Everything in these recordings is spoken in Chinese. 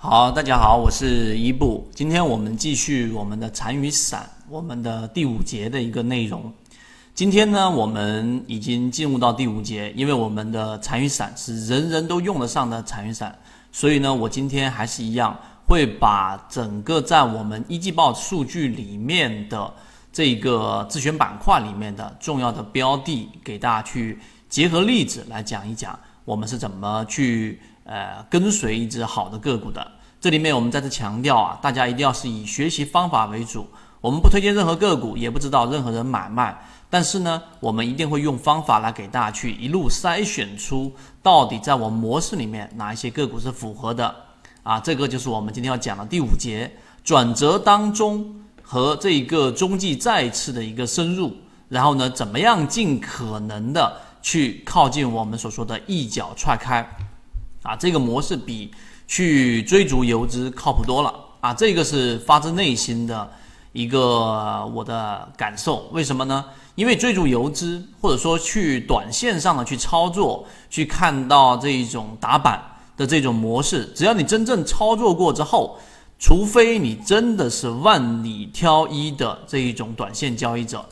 好，大家好，我是一布。今天我们继续我们的残余散，我们的第五节的一个内容。今天呢，我们已经进入到第五节，因为我们的残余散是人人都用得上的残余散，所以呢，我今天还是一样会把整个在我们一季报数据里面的这个自选板块里面的重要的标的，给大家去结合例子来讲一讲，我们是怎么去。呃，跟随一只好的个股的，这里面我们再次强调啊，大家一定要是以学习方法为主。我们不推荐任何个股，也不知道任何人买卖，但是呢，我们一定会用方法来给大家去一路筛选出到底在我模式里面哪一些个股是符合的啊。这个就是我们今天要讲的第五节转折当中和这个中继再次的一个深入，然后呢，怎么样尽可能的去靠近我们所说的一脚踹开。啊，这个模式比去追逐游资靠谱多了啊！这个是发自内心的一个我的感受。为什么呢？因为追逐游资或者说去短线上的去操作，去看到这一种打板的这种模式，只要你真正操作过之后，除非你真的是万里挑一的这一种短线交易者，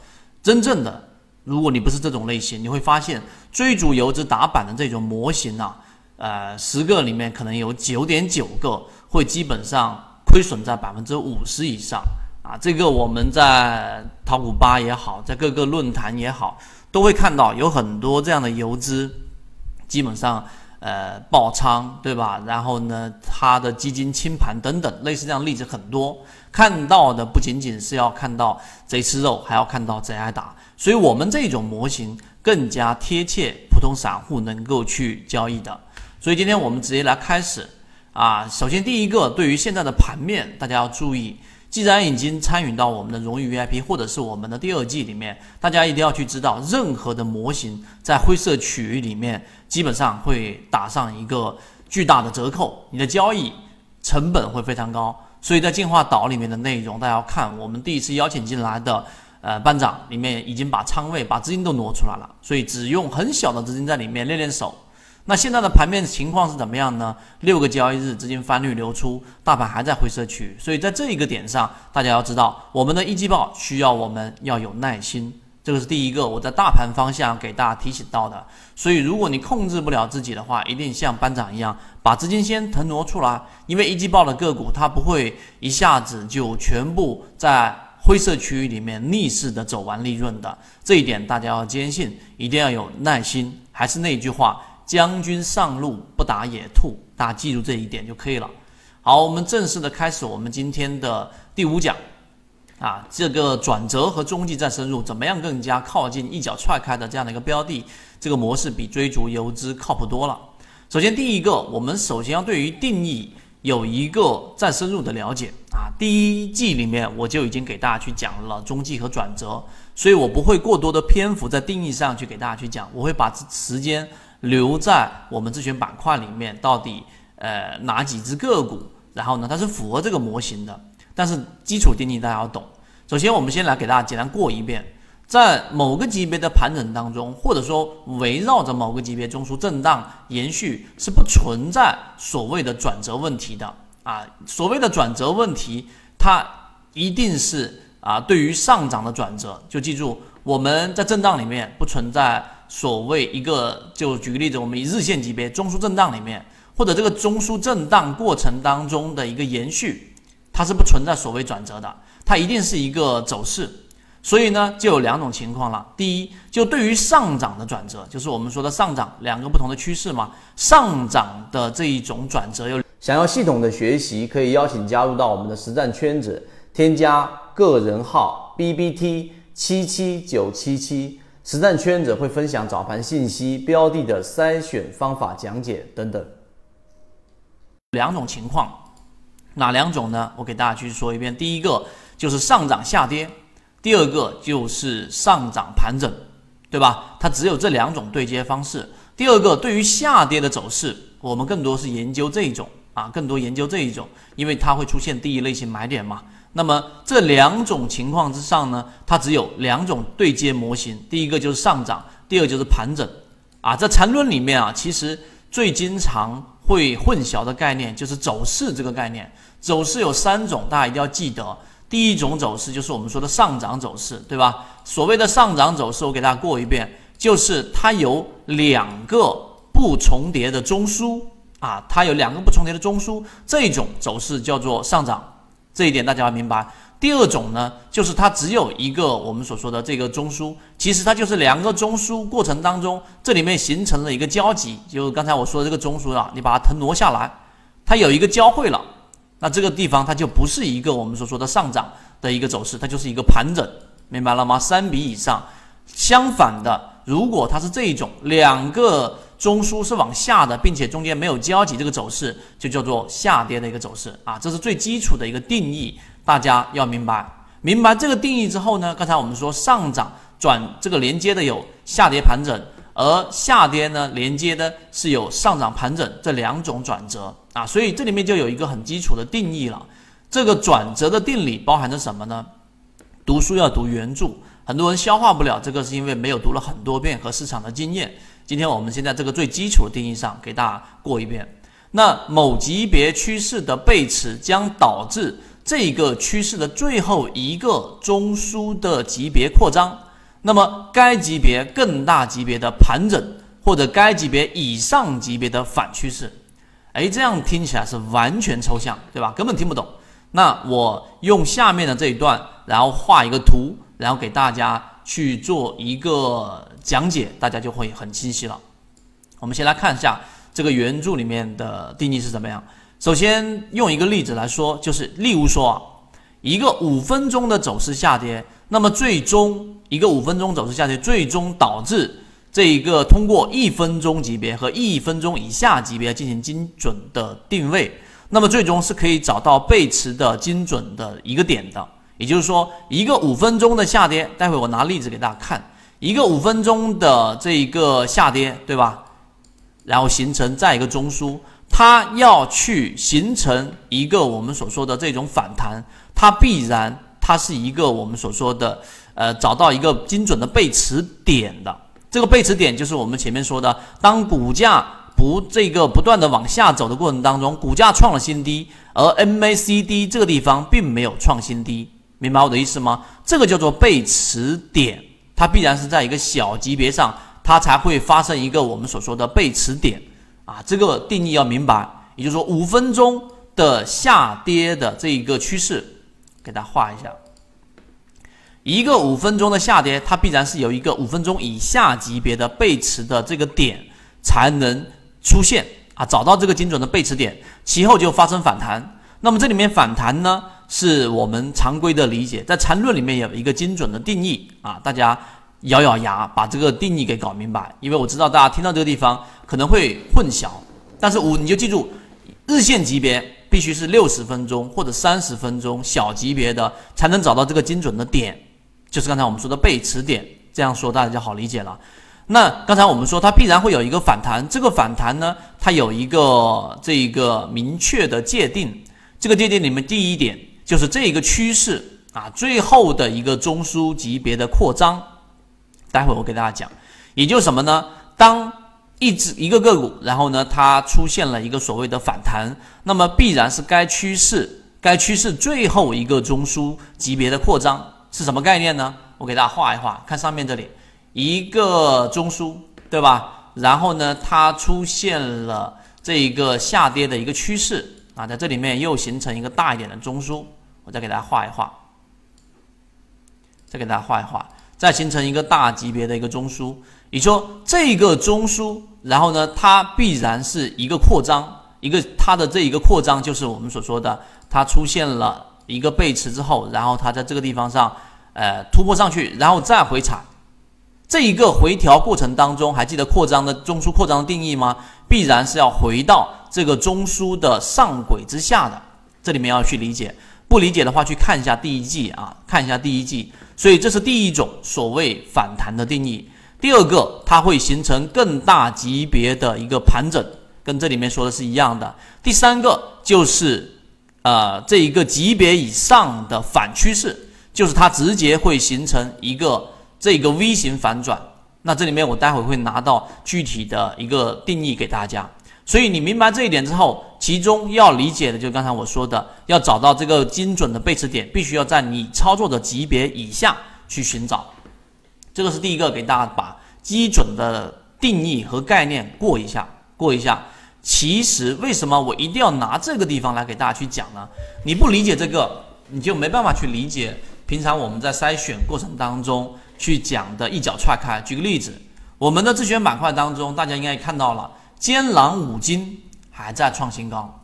真正的，如果你不是这种类型，你会发现追逐游资打板的这种模型啊。呃，十个里面可能有九点九个会基本上亏损在百分之五十以上啊！这个我们在淘股吧也好，在各个论坛也好，都会看到有很多这样的游资，基本上呃爆仓，对吧？然后呢，它的基金清盘等等，类似这样例子很多。看到的不仅仅是要看到贼吃肉，还要看到贼挨打。所以我们这种模型更加贴切普通散户能够去交易的。所以今天我们直接来开始啊！首先第一个，对于现在的盘面，大家要注意，既然已经参与到我们的荣誉 VIP 或者是我们的第二季里面，大家一定要去知道，任何的模型在灰色区域里面，基本上会打上一个巨大的折扣，你的交易成本会非常高。所以在进化岛里面的内容，大家要看，我们第一次邀请进来的呃班长里面已经把仓位、把资金都挪出来了，所以只用很小的资金在里面练练手。那现在的盘面情况是怎么样呢？六个交易日资金翻绿流出，大盘还在灰色区，所以在这一个点上，大家要知道，我们的一季报需要我们要有耐心，这个是第一个，我在大盘方向给大家提醒到的。所以如果你控制不了自己的话，一定像班长一样，把资金先腾挪出来，因为一季报的个股它不会一下子就全部在灰色区域里面逆势的走完利润的，这一点大家要坚信，一定要有耐心。还是那句话。将军上路不打野兔，大家记住这一点就可以了。好，我们正式的开始我们今天的第五讲啊，这个转折和中继再深入，怎么样更加靠近一脚踹开的这样的一个标的，这个模式比追逐游资靠谱多了。首先第一个，我们首先要对于定义有一个再深入的了解啊。第一季里面我就已经给大家去讲了中继和转折，所以我不会过多的篇幅在定义上去给大家去讲，我会把时间。留在我们自选板块里面，到底呃哪几只个股？然后呢，它是符合这个模型的。但是基础定义大家要懂。首先，我们先来给大家简单过一遍，在某个级别的盘整当中，或者说围绕着某个级别中枢震荡延续，是不存在所谓的转折问题的啊。所谓的转折问题，它一定是啊对于上涨的转折。就记住，我们在震荡里面不存在。所谓一个，就举个例子，我们以日线级别中枢震荡里面，或者这个中枢震荡过程当中的一个延续，它是不存在所谓转折的，它一定是一个走势。所以呢，就有两种情况了。第一，就对于上涨的转折，就是我们说的上涨两个不同的趋势嘛，上涨的这一种转折，有想要系统的学习，可以邀请加入到我们的实战圈子，添加个人号 B B T 七七九七七。实战圈子会分享早盘信息、标的的筛选方法讲解等等。两种情况，哪两种呢？我给大家去说一遍。第一个就是上涨下跌，第二个就是上涨盘整，对吧？它只有这两种对接方式。第二个，对于下跌的走势，我们更多是研究这一种啊，更多研究这一种，因为它会出现第一类型买点嘛。那么这两种情况之上呢，它只有两种对接模型，第一个就是上涨，第二就是盘整，啊，在缠论里面啊，其实最经常会混淆的概念，就是走势这个概念。走势有三种，大家一定要记得。第一种走势就是我们说的上涨走势，对吧？所谓的上涨走势，我给大家过一遍，就是它有两个不重叠的中枢啊，它有两个不重叠的中枢，这种走势叫做上涨。这一点大家要明白。第二种呢，就是它只有一个我们所说的这个中枢，其实它就是两个中枢过程当中，这里面形成了一个交集，就刚才我说的这个中枢啊，你把它腾挪下来，它有一个交汇了。那这个地方它就不是一个我们所说的上涨的一个走势，它就是一个盘整，明白了吗？三笔以上。相反的，如果它是这一种两个中枢是往下的，并且中间没有交集，这个走势就叫做下跌的一个走势啊，这是最基础的一个定义，大家要明白。明白这个定义之后呢，刚才我们说上涨转这个连接的有下跌盘整。而下跌呢，连接的是有上涨盘整这两种转折啊，所以这里面就有一个很基础的定义了。这个转折的定理包含着什么呢？读书要读原著，很多人消化不了这个，是因为没有读了很多遍和市场的经验。今天我们现在这个最基础的定义上给大家过一遍。那某级别趋势的背驰将导致这个趋势的最后一个中枢的级别扩张。那么，该级别更大级别的盘整，或者该级别以上级别的反趋势，哎，这样听起来是完全抽象，对吧？根本听不懂。那我用下面的这一段，然后画一个图，然后给大家去做一个讲解，大家就会很清晰了。我们先来看一下这个原著里面的定义是怎么样。首先用一个例子来说，就是例如说啊，一个五分钟的走势下跌。那么最终一个五分钟走势下跌，最终导致这一个通过一分钟级别和一分钟以下级别进行精准的定位，那么最终是可以找到背驰的精准的一个点的。也就是说，一个五分钟的下跌，待会我拿例子给大家看，一个五分钟的这一个下跌，对吧？然后形成再一个中枢，它要去形成一个我们所说的这种反弹，它必然。它是一个我们所说的，呃，找到一个精准的背驰点的。这个背驰点就是我们前面说的，当股价不这个不断的往下走的过程当中，股价创了新低，而 MACD 这个地方并没有创新低，明白我的意思吗？这个叫做背驰点，它必然是在一个小级别上，它才会发生一个我们所说的背驰点啊。这个定义要明白，也就是说五分钟的下跌的这一个趋势。给它画一下，一个五分钟的下跌，它必然是有一个五分钟以下级别的背驰的这个点才能出现啊，找到这个精准的背驰点，其后就发生反弹。那么这里面反弹呢，是我们常规的理解，在缠论里面有一个精准的定义啊，大家咬咬牙把这个定义给搞明白，因为我知道大家听到这个地方可能会混淆，但是五你就记住日线级别。必须是六十分钟或者三十分钟小级别的才能找到这个精准的点，就是刚才我们说的背驰点。这样说大家就好理解了。那刚才我们说它必然会有一个反弹，这个反弹呢，它有一个这一个明确的界定。这个界定里面第一点就是这一个趋势啊，最后的一个中枢级别的扩张。待会我给大家讲，也就是什么呢？当一只一个个股，然后呢，它出现了一个所谓的反弹，那么必然是该趋势该趋势最后一个中枢级别的扩张是什么概念呢？我给大家画一画，看上面这里一个中枢，对吧？然后呢，它出现了这一个下跌的一个趋势啊，在这里面又形成一个大一点的中枢，我再给大家画一画，再给大家画一画，再形成一个大级别的一个中枢。你说这个中枢，然后呢，它必然是一个扩张，一个它的这一个扩张就是我们所说的，它出现了一个背驰之后，然后它在这个地方上，呃，突破上去，然后再回踩，这一个回调过程当中，还记得扩张的中枢扩张的定义吗？必然是要回到这个中枢的上轨之下的，这里面要去理解，不理解的话去看一下第一季啊，看一下第一季，所以这是第一种所谓反弹的定义。第二个，它会形成更大级别的一个盘整，跟这里面说的是一样的。第三个就是，呃，这一个级别以上的反趋势，就是它直接会形成一个这个 V 型反转。那这里面我待会会拿到具体的一个定义给大家。所以你明白这一点之后，其中要理解的就是刚才我说的，要找到这个精准的背驰点，必须要在你操作的级别以下去寻找。这个是第一个，给大家把基准的定义和概念过一下，过一下。其实为什么我一定要拿这个地方来给大家去讲呢？你不理解这个，你就没办法去理解平常我们在筛选过程当中去讲的一脚踹开。举个例子，我们的自选板块当中，大家应该也看到了。坚朗五金还在创新高，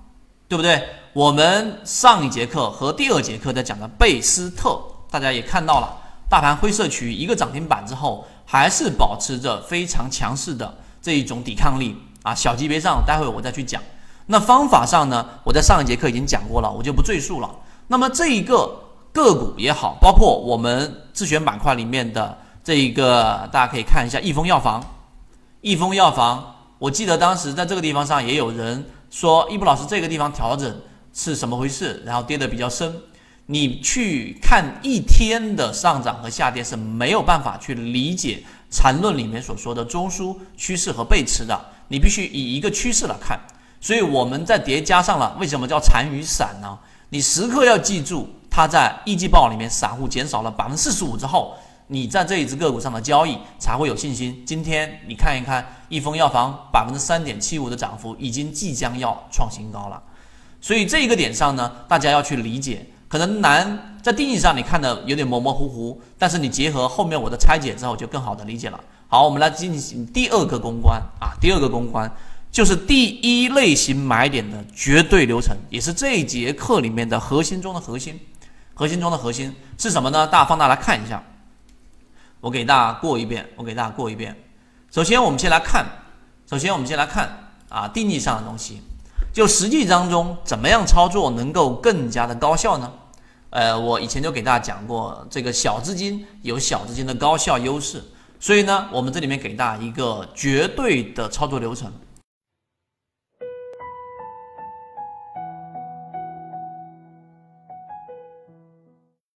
对不对？我们上一节课和第二节课在讲的贝斯特，大家也看到了，大盘灰色区域一个涨停板之后，还是保持着非常强势的这一种抵抗力啊。小级别上，待会我再去讲。那方法上呢，我在上一节课已经讲过了，我就不赘述了。那么这一个个股也好，包括我们自选板块里面的这一个，大家可以看一下益丰药房，益丰药房。我记得当时在这个地方上也有人说，易布老师这个地方调整是什么回事？然后跌得比较深。你去看一天的上涨和下跌是没有办法去理解缠论里面所说的中枢趋势和背驰的。你必须以一个趋势来看。所以我们在叠加上了，为什么叫残余散呢？你时刻要记住，它在一季报里面散户减少了百分之四十五之后。你在这一只个股上的交易才会有信心。今天你看一看，益丰药房百分之三点七五的涨幅，已经即将要创新高了。所以这一个点上呢，大家要去理解，可能难在定义上你看的有点模模糊糊，但是你结合后面我的拆解之后，就更好的理解了。好，我们来进行第二个公关啊，第二个公关就是第一类型买点的绝对流程，也是这一节课里面的核心中的核心，核心中的核心是什么呢？大家放大来看一下。我给大家过一遍，我给大家过一遍。首先，我们先来看，首先我们先来看啊，定义上的东西。就实际当中，怎么样操作能够更加的高效呢？呃，我以前就给大家讲过，这个小资金有小资金的高效优势。所以呢，我们这里面给大家一个绝对的操作流程